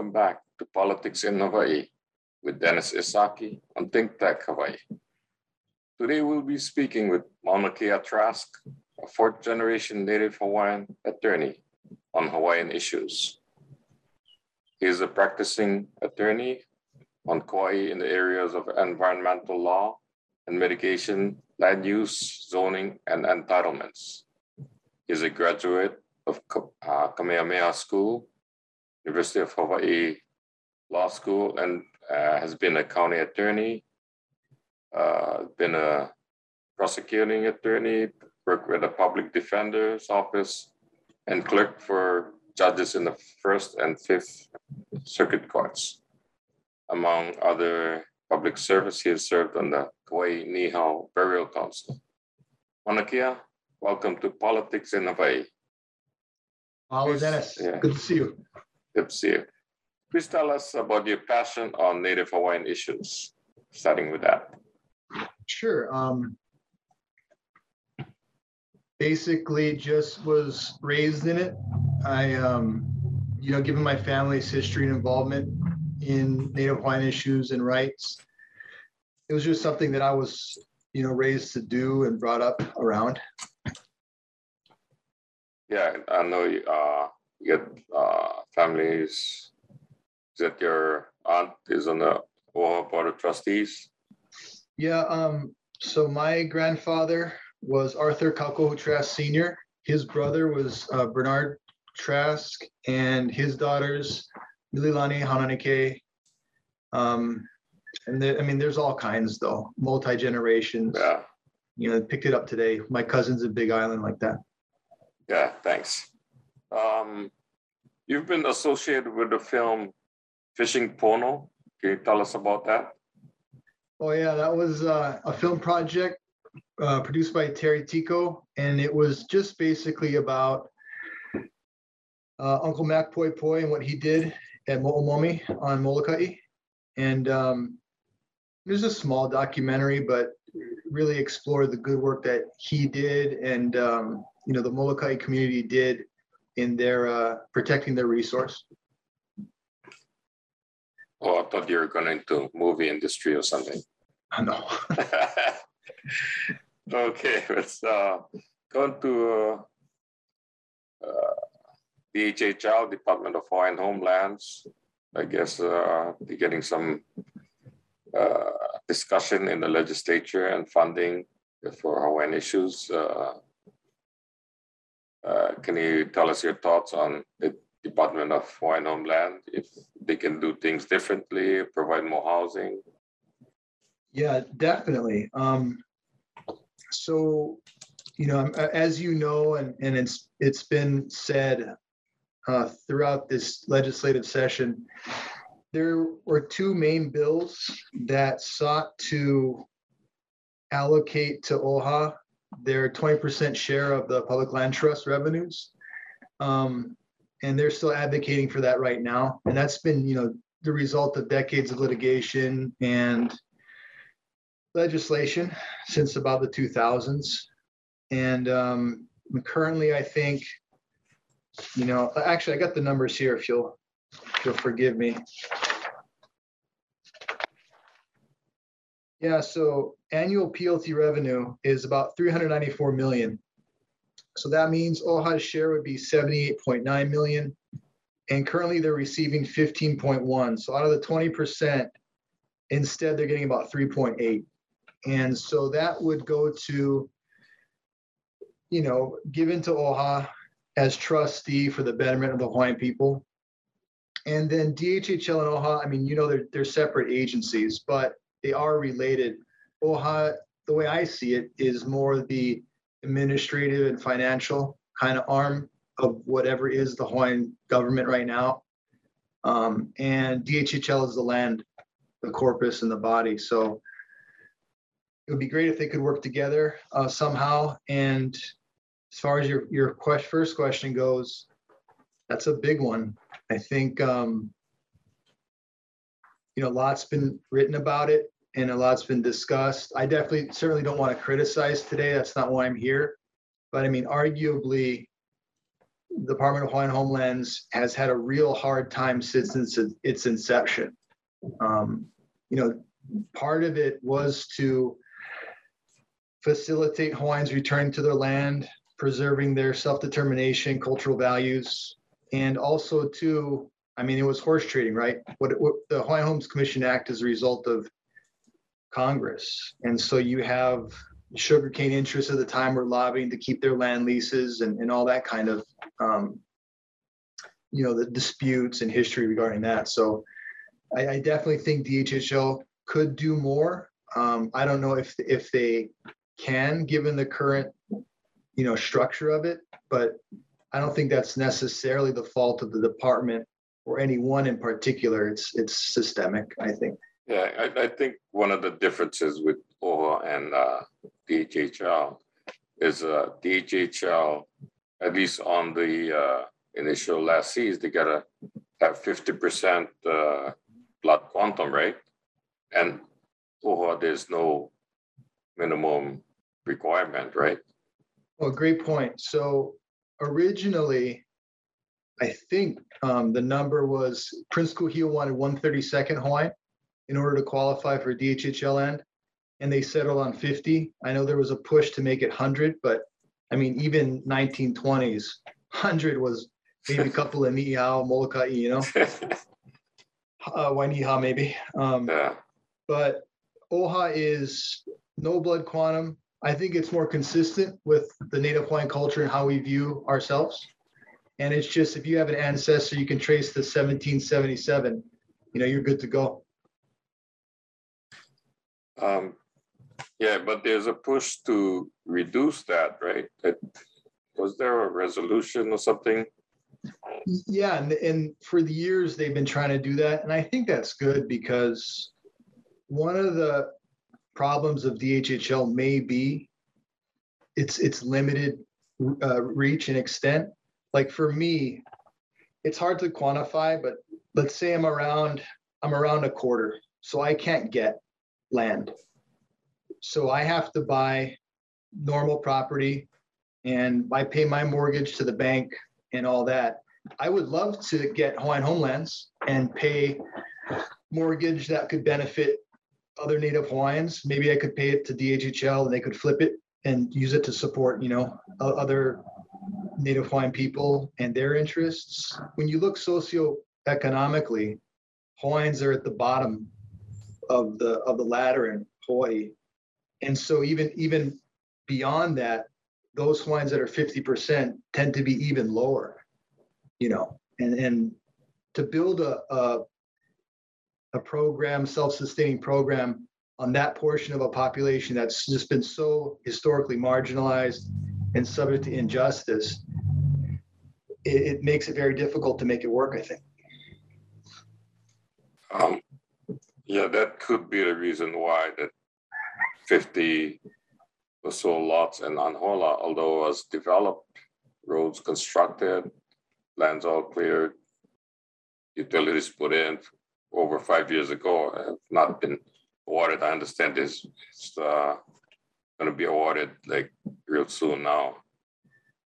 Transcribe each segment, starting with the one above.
Welcome back to Politics in Hawaii with Dennis Isaki on Think Tech Hawaii. Today we'll be speaking with Mauna Kea Trask, a fourth generation Native Hawaiian attorney on Hawaiian issues. He is a practicing attorney on Kauai in the areas of environmental law and mitigation, land use, zoning, and entitlements. He is a graduate of uh, Kamehameha School, University of Hawaii Law School, and uh, has been a county attorney, uh, been a prosecuting attorney, worked with a public defender's office, and clerk for judges in the first and fifth circuit courts. Among other public service, he has served on the Kauai Ni'ihau Burial Council. Mauna Kea, welcome to Politics in Hawaii. Hello, Please, Dennis. yeah. Good to see you. See. Please tell us about your passion on Native Hawaiian issues, starting with that. Sure. Um, basically, just was raised in it. I, um, you know, given my family's history and involvement in Native Hawaiian issues and rights, it was just something that I was, you know, raised to do and brought up around. Yeah, I know you, uh, you get uh, families. Is that your aunt is on the OHA Board of Trustees? Yeah. Um, so my grandfather was Arthur Kaukohu Trask Sr. His brother was uh, Bernard Trask, and his daughters Mililani Haunani-Kay. Um, and there, I mean, there's all kinds though, multi generations. Yeah, You know, picked it up today. My cousin's in Big Island like that. yeah, thanks. Um, you've been associated with the film Fishing Pono. Can you tell us about that? Oh yeah, that was uh, a film project uh, produced by Terry Tico, and it was just basically about uh, Uncle Mac Poepoe and what he did at Mo'omomi on Molokai. And um, it was a small documentary, but really explored the good work that he did and um, you know the Molokai community did in their uh, protecting their resource. Oh, I thought you were going into movie industry or something. I know. okay, let's uh, go to uh, uh, DHHL, Department of Hawaiian Homelands. I guess uh, they're getting some uh, discussion in the legislature and funding for Hawaiian issues. Uh, uh, can you tell us your thoughts on the Department of Hawaiian Homeland? If they can do things differently, provide more housing? Yeah, definitely. Um, so, you know, as you know, and, and it's, it's been said uh, throughout this legislative session, there were two main bills that sought to allocate to OHA their twenty percent share of the public land trust revenues. Um, and they're still advocating for that right now. And that's been, you know, the result of decades of litigation and legislation since about the 2000s. And um, currently, I think, you know, actually, I got the numbers here if you'll, if you'll forgive me. Yeah, so annual PLT revenue is about 394 million. So that means OHA's share would be 78.9 million. And currently they're receiving 15.1. So out of the 20%, instead they're getting about 3.8. And so that would go to, you know, given to OHA as trustee for the betterment of the Hawaiian people. And then DHHL and OHA, I mean, you know, they're, they're separate agencies, but they are related. OHA, the way I see it, is more the administrative and financial kind of arm of whatever is the Hawaiian government right now. Um, and DHHL is the land, the corpus and the body. So it would be great if they could work together uh, somehow. And as far as your, your quest, first question goes, that's a big one. I think, um, you know, a lot's been written about it and a lot's been discussed. I definitely certainly don't want to criticize today. That's not why I'm here. But I mean, arguably, the Department of Hawaiian Homelands has had a real hard time since its, its inception. Um, you know, part of it was to facilitate Hawaiians returning to their land, preserving their self-determination, cultural values, and also to, I mean, it was horse trading, right? What, what the Hawaiian Homes Commission Act is a result of Congress. And so you have sugarcane interests at the time were lobbying to keep their land leases and, and all that kind of, um, you know, the disputes and history regarding that. So I, I definitely think DHHL could do more. Um, I don't know if, if they can, given the current, you know, structure of it, but I don't think that's necessarily the fault of the department or any one in particular. It's, it's systemic, I think. Yeah, I, I think one of the differences with OHA and uh, DHHL is uh, DHHL, at least on the uh, initial lessees, they gotta have fifty percent uh, blood quantum, right? And OHA, there's no minimum requirement, right? Well, great point. So originally, I think um, the number was Prince Kuhio wanted one thirty-second Hawaiian in order to qualify for DHHL end, and they settled on fifty. I know there was a push to make it hundred, but I mean, even nineteen twenties, hundred was maybe a couple of Ni'ihau, Molokai, you know, uh, Wainiha maybe. Um, Yeah, but OHA is no blood quantum. I think it's more consistent with the Native Hawaiian culture and how we view ourselves. And it's just if you have an ancestor, you can trace to 1777. You know, you're good to go. um, yeah, but there's a push to reduce that, right? That, was there a resolution or something? Yeah, and, and for the years they've been trying to do that, and I think that's good because one of the problems of DHHL may be its its limited uh, reach and extent. Like for me, it's hard to quantify, but let's say I'm around I'm around a quarter, so I can't get land. So I have to buy normal property, and I pay my mortgage to the bank and all that. I would love to get Hawaiian Homelands and pay mortgage that could benefit other Native Hawaiians. Maybe I could pay it to DHHL and they could flip it and use it to support, you know, other Native Hawaiian people and their interests. When you look socioeconomically, Hawaiians are at the bottom of the of the ladder in Hawaii. And so even even beyond that, those Hawaiians that are 50% tend to be even lower, you know, and and to build a, a a program, self-sustaining program on that portion of a population that's just been so historically marginalized and subject to injustice, it, it makes it very difficult to make it work, I think. Um, yeah, that could be the reason why that fifty or so lots in Anahola, although it was developed, roads constructed, lands all cleared, utilities put in over five years ago, have not been awarded. I understand this, uh, gonna be awarded like real soon now.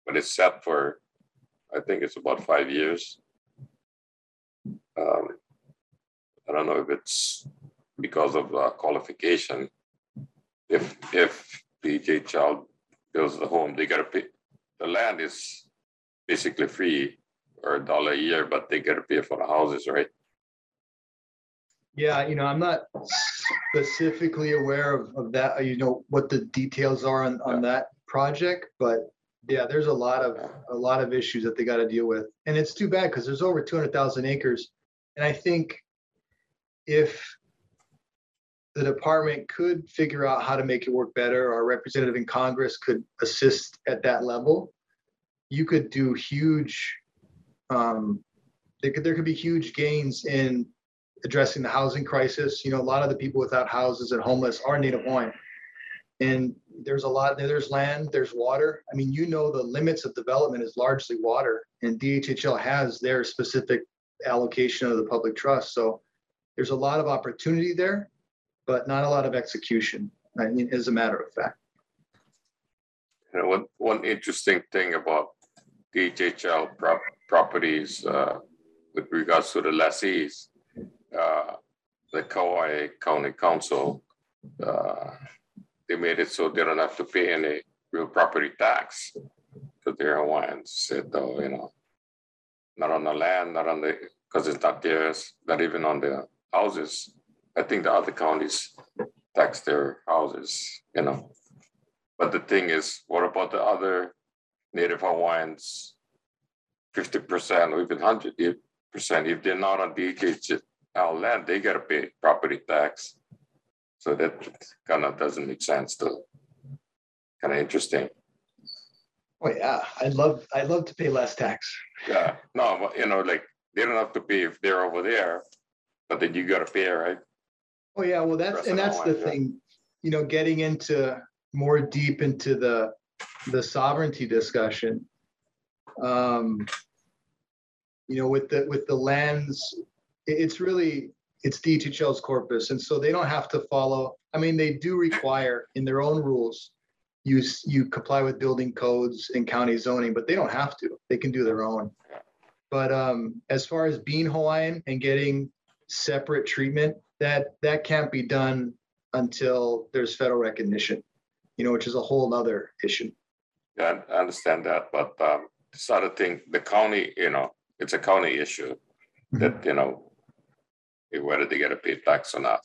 But it's set for, I think it's about five years. Um, I don't know if it's because of uh, qualification. If, if DHHL builds the home, they gotta pay, the land is basically free or a dollar a year, but they gotta pay for the houses, right? Yeah, you know, I'm not specifically aware of, of that, you know, what the details are on, on that project, but yeah, there's a lot of, a lot of issues that they got to deal with. And it's too bad because there's over 200,000 acres. And I think if the department could figure out how to make it work better, our representative in Congress could assist at that level, you could do huge, um, there could, there could be huge gains in addressing the housing crisis. You know, a lot of the people without houses and homeless are Native Hawaiian. And there's a lot, there's land, there's water. I mean, you know, the limits of development is largely water and DHHL has their specific allocation of the public trust. So there's a lot of opportunity there, but not a lot of execution, I mean, as a matter of fact. You know, one, one interesting thing about DHHL prop, properties, uh, with regards to the lessees, uh, the Kauai County Council, uh, they made it so they don't have to pay any real property tax to their Hawaiians, said though, you know, not on the land, not on the, because it's not theirs, not even on the houses. I think the other counties tax their houses, you know. But the thing is, what about the other Native Hawaiians? Fifty percent or even hundred percent, if they're not on DHL land, they gotta pay property tax. So that kind of doesn't make sense to, kind of interesting. Oh, yeah, I'd love, I'd love to pay less tax. Yeah, no, but you know, like, they don't have to pay if they're over there, but then you gotta pay, right? Oh, yeah, well, that's, and that's the thing, you know, getting into more deep into the, the sovereignty discussion. Um, You know, with the, with the lands, i- it's really, it's DHL's corpus, and so they don't have to follow, I mean, they do require in their own rules. You, you comply with building codes and county zoning, but they don't have to, they can do their own. But um, as far as being Hawaiian and getting separate treatment, that, that can't be done until there's federal recognition, you know, which is a whole other issue. Yeah, I understand that, but um, this other thing, the county, you know, it's a county issue that, you know, whether they get a pay tax or not.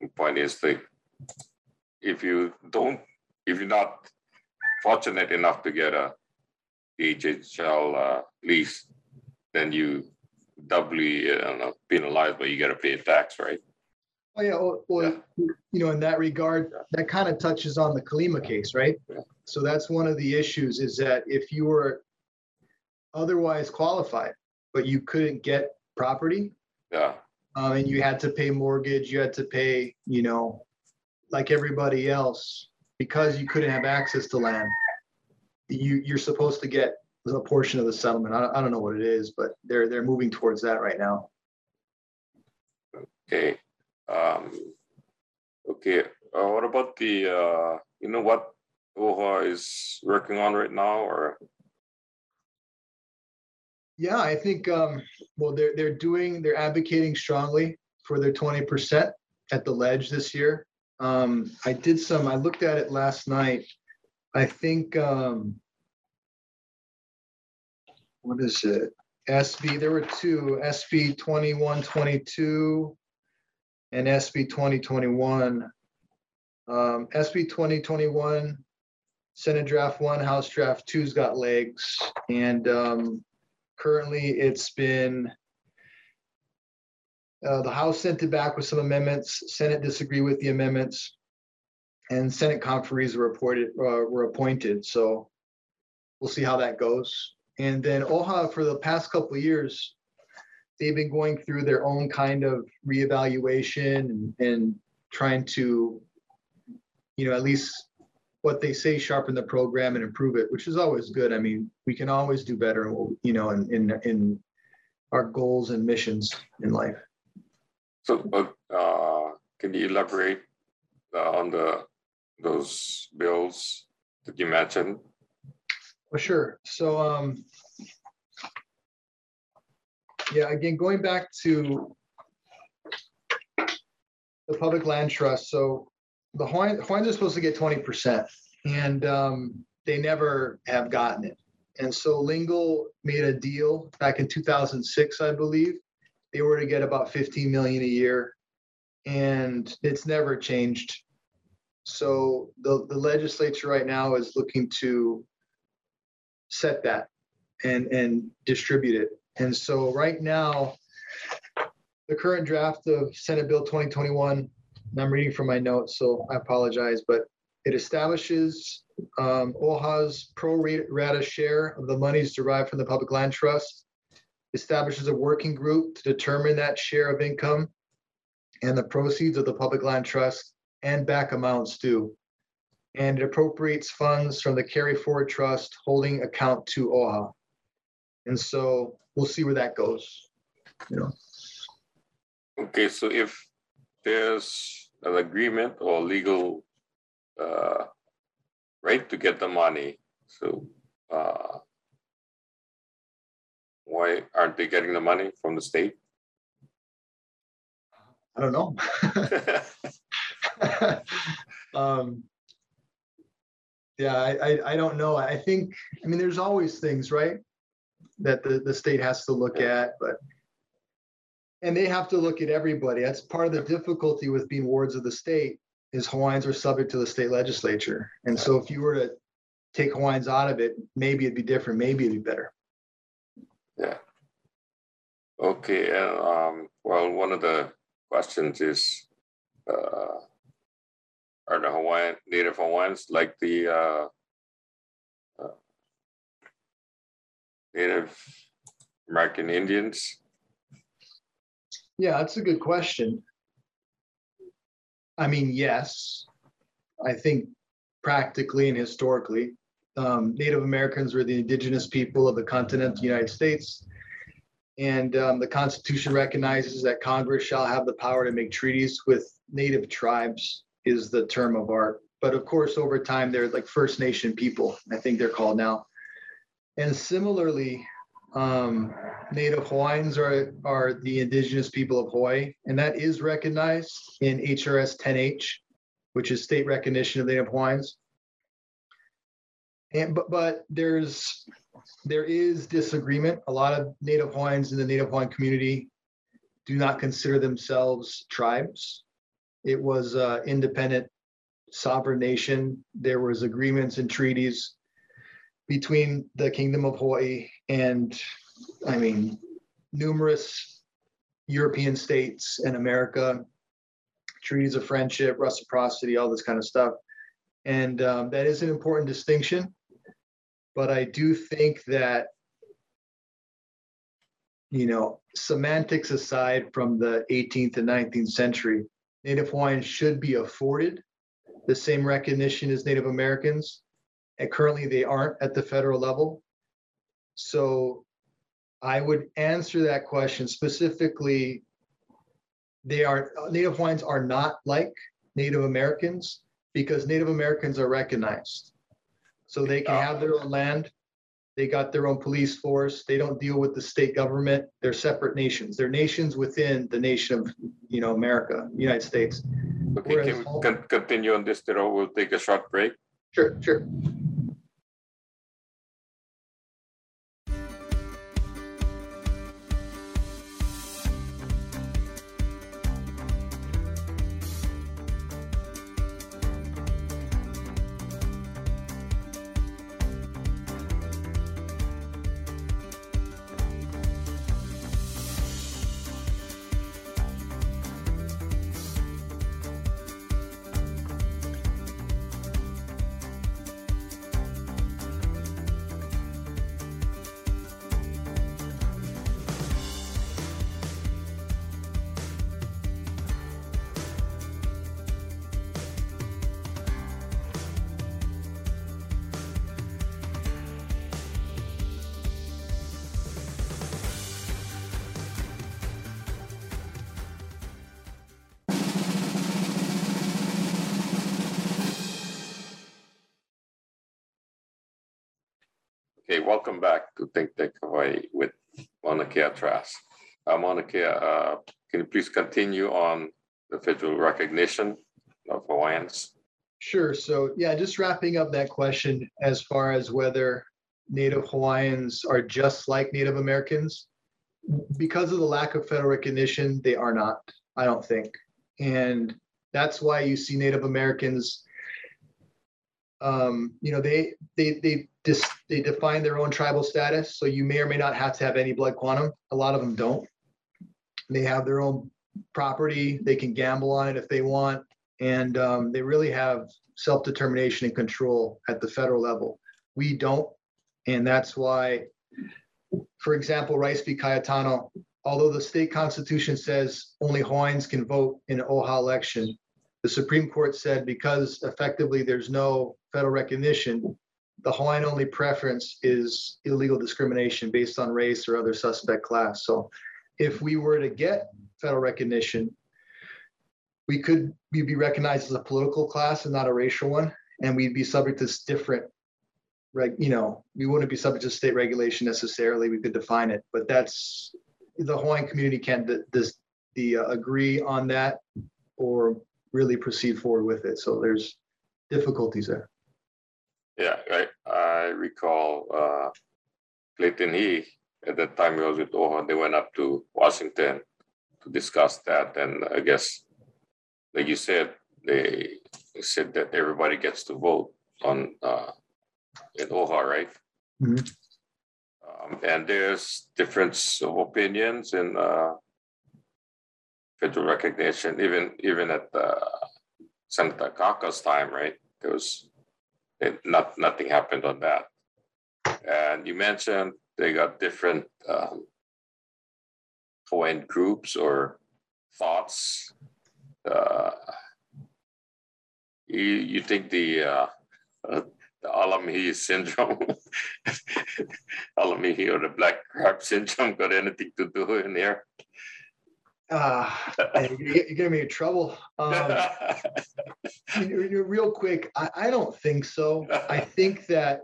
The point is like, if you don't, if you're not fortunate enough to get a DHL uh, lease, then you doubly, you know, penalized, but you gotta pay a tax, right? Oh, yeah, well, well, you know, in that regard, that kind of touches on the Kalima case, right? Yeah. So that's one of the issues is that if you were otherwise qualified, but you couldn't get property, Yeah, um, and you had to pay mortgage, you had to pay, you know, like everybody else, because you couldn't have access to land, you, you're supposed to get a portion of the settlement. I, I don't know what it is, but they're, they're moving towards that right now. okay. Um, okay, uh, what about the, uh, you know what OHA is working on right now, or? Yeah, I think, um, well, they're, they're doing, they're advocating strongly for their twenty percent at the ledge this year. Um, I did some, I looked at it last night. I think, um, what is it? SB, there were two, SB twenty-one, twenty-two and SB twenty twenty-one. Um, SB twenty twenty-one, Senate Draft One, House Draft Two's got legs, and, um, currently it's been uh, the House sent it back with some amendments, Senate disagreed with the amendments. And Senate conferees were reported, uh, were appointed, so we'll see how that goes. And then OHA for the past couple of years, they've been going through their own kind of reevaluation and, and trying to, you know, at least what they say, sharpen the program and improve it, which is always good. I mean, we can always do better, you know, in, in, in our goals and missions in life. So, uh, uh, can you elaborate uh, on the, those bills that you mentioned? Well, sure. So, um, yeah, again, going back to the public land trust. So the Hawaiian, Hawaiians are supposed to get twenty percent and, um, they never have gotten it. And so Lingle made a deal back in two thousand six, I believe. They were to get about fifteen million a year and it's never changed. So the, the legislature right now is looking to set that and, and distribute it. And so right now, the current draft of Senate Bill 2021, I'm reading from my notes, so I apologize, but it establishes um, OHA's pro rata share of the monies derived from the public land trust, establishes a working group to determine that share of income and the proceeds of the public land trust and back amounts due and it appropriates funds from the carry forward trust holding account to OHA. And so we'll see where that goes. You know, Okay, so if there's an agreement or legal uh, right to get the money, so uh, Why aren't they getting the money from the state? I don't know. um, yeah, I, I, I don't know. I think, I mean, there's always things, right? That the, the state has to look at, but and they have to look at everybody. That's part of the difficulty with being wards of the state is Hawaiians are subject to the state legislature. And so if you were to take Hawaiians out of it, maybe it'd be different, maybe it'd be better. Yeah. Okay, and um, well, one of the questions is, uh, are the Hawaiian, Native Hawaiians like the, uh, uh, Native American Indians? Yeah, that's a good question. I mean, yes, I think practically and historically, um, Native Americans were the indigenous people of the continental United States. And um, the Constitution recognizes that Congress shall have the power to make treaties with Native tribes, is the term of art. But of course, over time, they're like First Nation people, I think they're called now. And similarly, um, Native Hawaiians are, are the indigenous people of Hawaii, and that is recognized in HRS 10H, which is state recognition of Native Hawaiians. And but but there's there is disagreement. A lot of Native Hawaiians in the Native Hawaiian community do not consider themselves tribes. It was uh, independent sovereign nation. There was agreements and treaties between the Kingdom of Hawaii and, I mean, numerous European states and America, treaties of friendship, reciprocity, all this kind of stuff. And um, that is an important distinction. But I do think that, you know, semantics aside from the 18th and 19th century, Native Hawaiians should be afforded the same recognition as Native Americans. And currently they aren't at the federal level. So I would answer that question specifically. They are Native Hawaiians are not like Native Americans because Native Americans are recognized. So they can have their own land. They got their own police force. They don't deal with the state government. They're separate nations. They're nations within the nation of, you know, America, United States. Okay, Whereas can we continue on this, Tiro? We'll take a short break. Sure, sure. Okay, welcome back to Think Tech Hawaii with Mauna Kea Trask. Uh, uh, can you please continue on the federal recognition of Hawaiians? Sure. So yeah, just wrapping up that question as far as whether Native Hawaiians are just like Native Americans. Because of the lack of federal recognition, they are not, I don't think. And that's why you see Native Americans, um, you know, they they they just they define their own tribal status. So you may or may not have to have any blood quantum. A lot of them don't. They have their own property. They can gamble on it if they want and um, they really have self-determination and control at the federal level. We don't, and that's why, for example, Rice v. Cayetano, although the state constitution says only Hawaiians can vote in an OHA election, the Supreme Court said because effectively there's no federal recognition, the Hawaiian only preference is illegal discrimination based on race or other suspect class. So if we were to get federal recognition, we could we'd be recognized as a political class and not a racial one, and we'd be subject to different reg, you know, we wouldn't be subject to state regulation necessarily. We could define it, but that's the Hawaiian community can't does the uh, agree on that or really proceed forward with it. So there's difficulties there. Yeah, I, I recall uh, Clayton Hee, at that time he was with OHA, they went up to Washington to discuss that. And I guess, like you said, they said that everybody gets to vote on uh, in OHA, right? Mhm. Um, and there's difference of opinions in uh, federal recognition, even even at uh, Senator Akaka's time, right? There was it, not nothing happened on that. And you mentioned they got different um, groups or thoughts. Uh, you you think the uh, uh, the Alamihi syndrome, Alamihi or the black crab syndrome got anything to do in here? Uh, you're you're gonna be in trouble. Um, you know, you know, real quick, I, I don't think so. I think that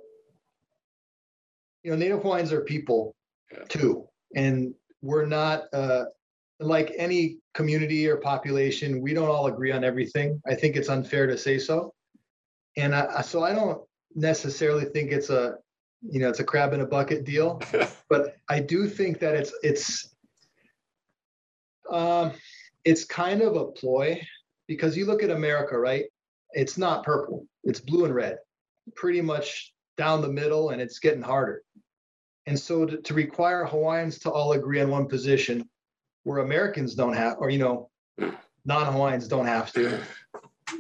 you know Native Hawaiians are people Yeah. too, and we're not uh, like any community or population. We don't all agree on everything. I think it's unfair to say so, and I- so I don't necessarily think it's a you know it's a crab in a bucket deal. but I do think that it's it's um, it's kind of a ploy because you look at America, right? It's not purple; it's blue and red, pretty much down the middle, and it's getting harder. And so to, to require Hawaiians to all agree on one position, where Americans don't have, or you know, non-Hawaiians don't have to,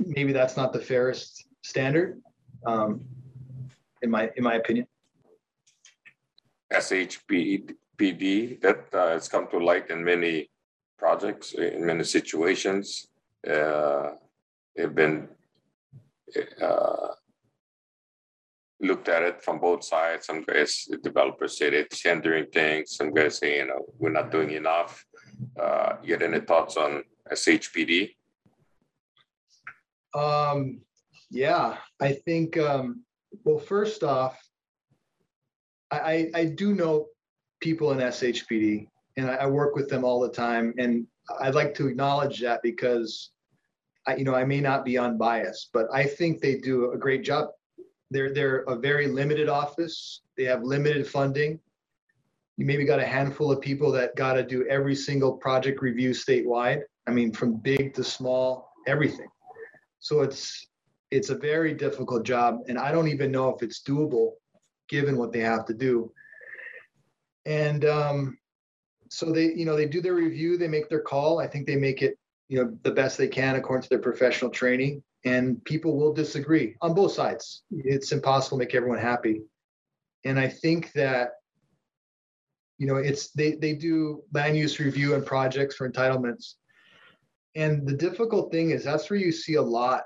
maybe that's not the fairest standard, um, in my in my opinion. SHPD that uh, has come to light in many projects, in many situations. Uh, they've been uh, looked at it from both sides. Some guys, the developers say they're tendering things. Some guys say, you know, we're not doing enough. Uh, you get any thoughts on SHPD? Um, yeah, I think, um, well, first off, I, I do know people in SHPD and I, I work with them all the time. And I'd like to acknowledge that because I, you know, I may not be unbiased, but I think they do a great job. They're, they're a very limited office. They have limited funding. You maybe got a handful of people that got to do every single project review statewide. I mean, from big to small, everything. So it's it's a very difficult job, and I don't even know if it's doable, given what they have to do. And um, so they, you know, they do their review, they make their call. I think they make it, you know, the best they can according to their professional training. And people will disagree on both sides. It's impossible to make everyone happy. And I think that, you know, it's they they do land use review and projects for entitlements. And the difficult thing is that's where you see a lot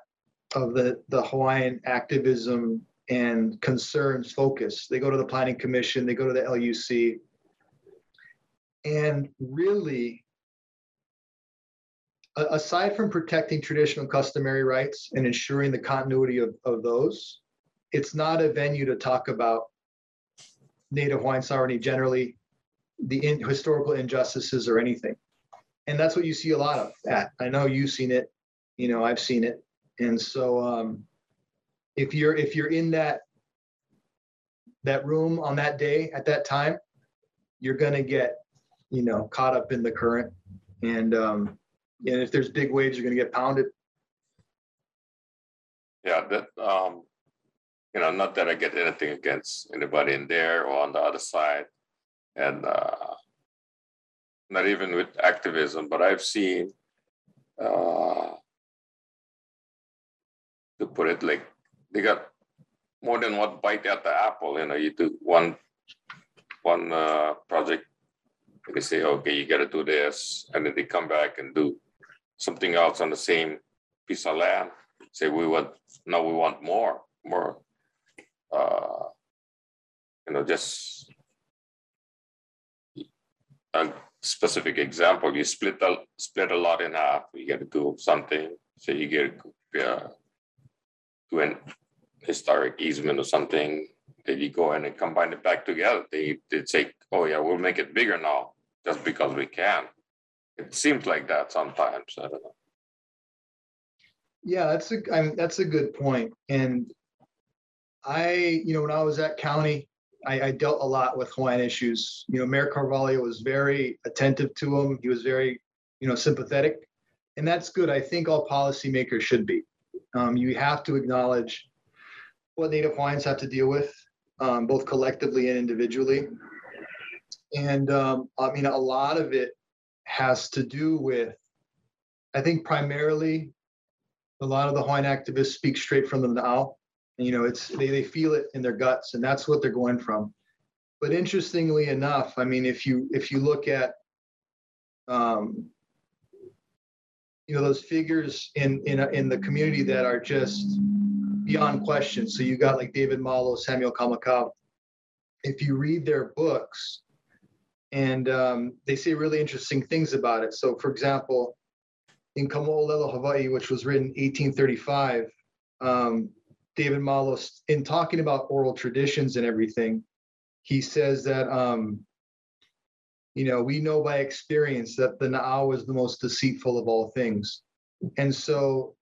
of the, the Hawaiian activism and concerns focus. They go to the planning commission, they go to the LUC. And really, aside from protecting traditional customary rights and ensuring the continuity of, of those, it's not a venue to talk about Native Hawaiian sovereignty generally, the in, historical injustices or anything. And that's what you see a lot of at. I know you've seen it, you know, I've seen it. And so um, if you're if you're in that that room on that day at that time, you're gonna get, you know, caught up in the current. And um, and if there's big waves, you're gonna get pounded. Yeah, that, um, you know, not that I get anything against anybody in there or on the other side. And, uh, not even with activism, but I've seen, uh, to put it like, they got more than one bite at the apple, you know, you do one, one, uh, project. They say, okay, you gotta do this, and then they come back and do something else on the same piece of land. Say, we want, now we want more, more. Uh, you know, just a specific example, you split a, split a lot in half, you gotta do something, so you get, uh, do an historic easement or something, then you go and combine it back together. They, they say, oh yeah, we'll make it bigger now, just because we can. It seems like that sometimes, I don't know. Yeah, that's a, I'm, that's a good point. And I, you know, when I was at county, I, I dealt a lot with Hawaiian issues. You know, Mayor Carvalho was very attentive to them. He was very, you know, sympathetic. And that's good. I think all policymakers should be. Um, you have to acknowledge what Native Hawaiians have to deal with, um, both collectively and individually. And um, I mean, a lot of it has to do with, I think, primarily, a lot of the Hawaiian activists speak straight from the na'au. You know, it's they, they feel it in their guts, and that's what they're going from. But interestingly enough, I mean, if you if you look at um, you know those figures in in in the community that are just beyond question. So you got like David Malo, Samuel Kamakau. If you read their books, and um, they say really interesting things about it. So, for example, in Kamo'olelo, Hawaii, which was written 1835, um, David Malo, in talking about oral traditions and everything, he says that um, you know we know by experience that the na'au is the most deceitful of all things, and so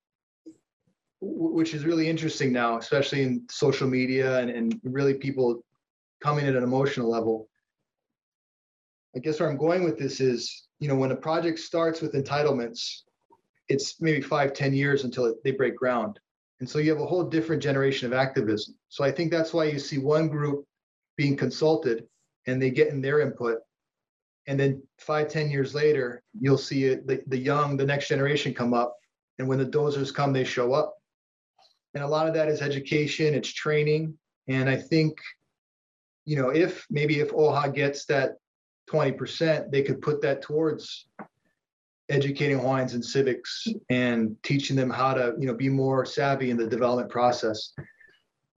which is really interesting now, especially in social media and, and really people coming at an emotional level. I guess where I'm going with this is, you know, when a project starts with entitlements, it's maybe five, ten years until they break ground. And so you have a whole different generation of activism. So I think that's why you see one group being consulted and they get in their input. And then five, ten years later, you'll see it, the, the young, the next generation come up. And when the dozers come, they show up. And a lot of that is education, it's training. And I think, you know, if maybe if OHA gets that 20%, they could put that towards educating Hawaiians in civics and teaching them how to, you know, be more savvy in the development process.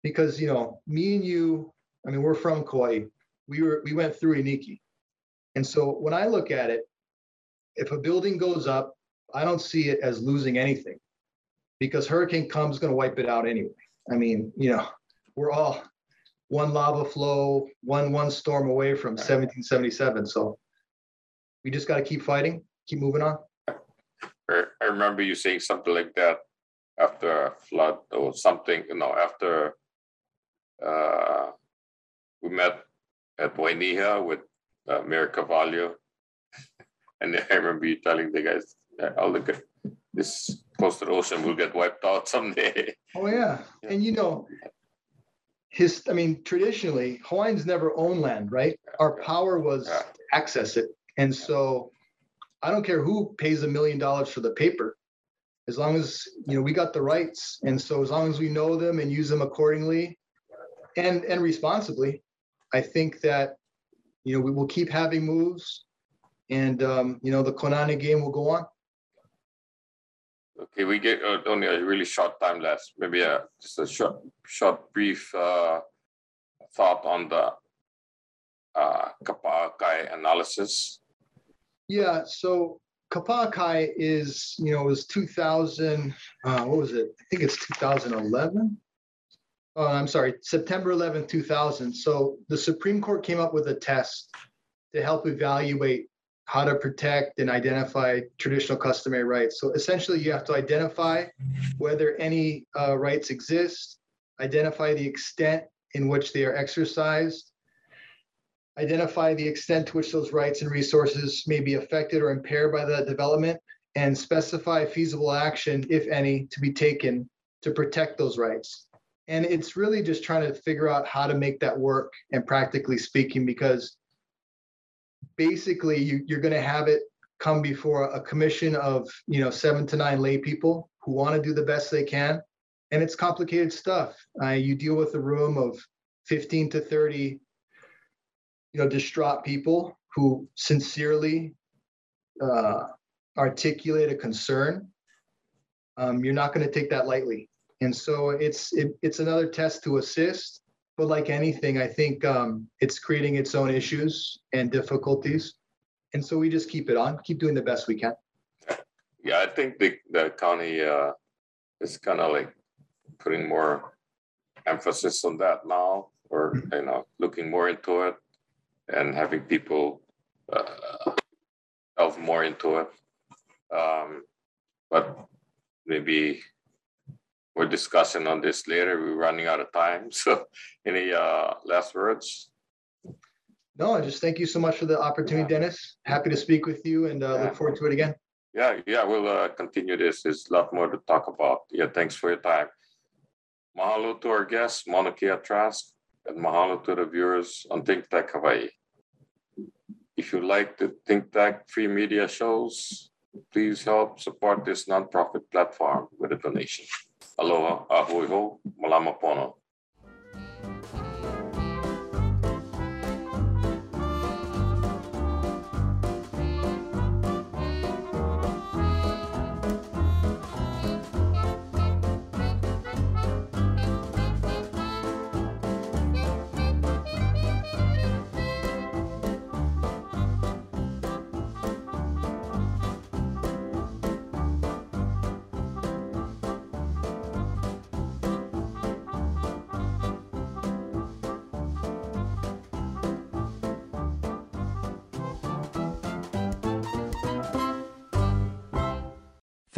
Because, you know, me and you, I mean, we're from Kauai. We were we went through Iniki. And so when I look at it, if a building goes up, I don't see it as losing anything because hurricane comes going to wipe it out anyway. I mean, you know, we're all one lava flow, one one storm away from 1777. So we just got to keep fighting, keep moving on. I remember you saying something like that after a flood or something, you know, after uh, we met at Wainiha with uh, Mayor Carvalho, And I remember you telling the guys, "Yeah, I'll look at this coastal ocean will get wiped out someday. Oh yeah, and you know, his. I mean, traditionally, Hawaiians never owned land, right? Our power was Yeah. access it, and so I don't care who pays a million dollars for the paper, as long as you know we got the rights, and so as long as we know them and use them accordingly, and and responsibly, I think that you know we will keep having moves, and um, you know the Konane game will go on. Okay, we get uh, only a really short time left. Maybe a just a short, short, brief uh, thought on the uh, analysis. Yeah, so Kapaakai is, you know, was 2000, uh, what was it? I think it's 2011. Oh, I'm sorry, September 11, 2000. So the Supreme Court came up with a test to help evaluate how to protect and identify traditional customary rights. So essentially, you have to identify whether any uh, rights exist, identify the extent in which they are exercised, identify the extent to which those rights and resources may be affected or impaired by the development, and specify feasible action, if any, to be taken to protect those rights. And it's really just trying to figure out how to make that work and practically speaking, because basically you, you're going to have it come before a commission of, you know, seven to nine lay people who want to do the best they can. And it's complicated stuff. Uh, you deal with a room of 15 to 30 you know, distraught people who sincerely uh, articulate a concern, um, you're not going to take that lightly. And so it's it, it's another test to assist. But like anything, I think um, it's creating its own issues and difficulties. And so we just keep it on, keep doing the best we can. Yeah, I think the the county uh, is kind of like putting more emphasis on that now. or, you know, looking more into it and having people uh, delve more into it. Um, But maybe we're discussing on this later. We're running out of time. So any uh, last words? No, I just thank you so much for the opportunity, Dennis. Happy to speak with you and uh, Yeah. look forward to it again. Yeah, yeah, we'll uh, continue this. There's a lot more to talk about. Yeah, thanks for your time. Mahalo to our guests, Mauna Kea Trask, and mahalo to the viewers on Think Tech Hawaii. If you like the Think Tech free media shows, please help support this nonprofit platform with a donation. Aloha, ahui ho, malama pono.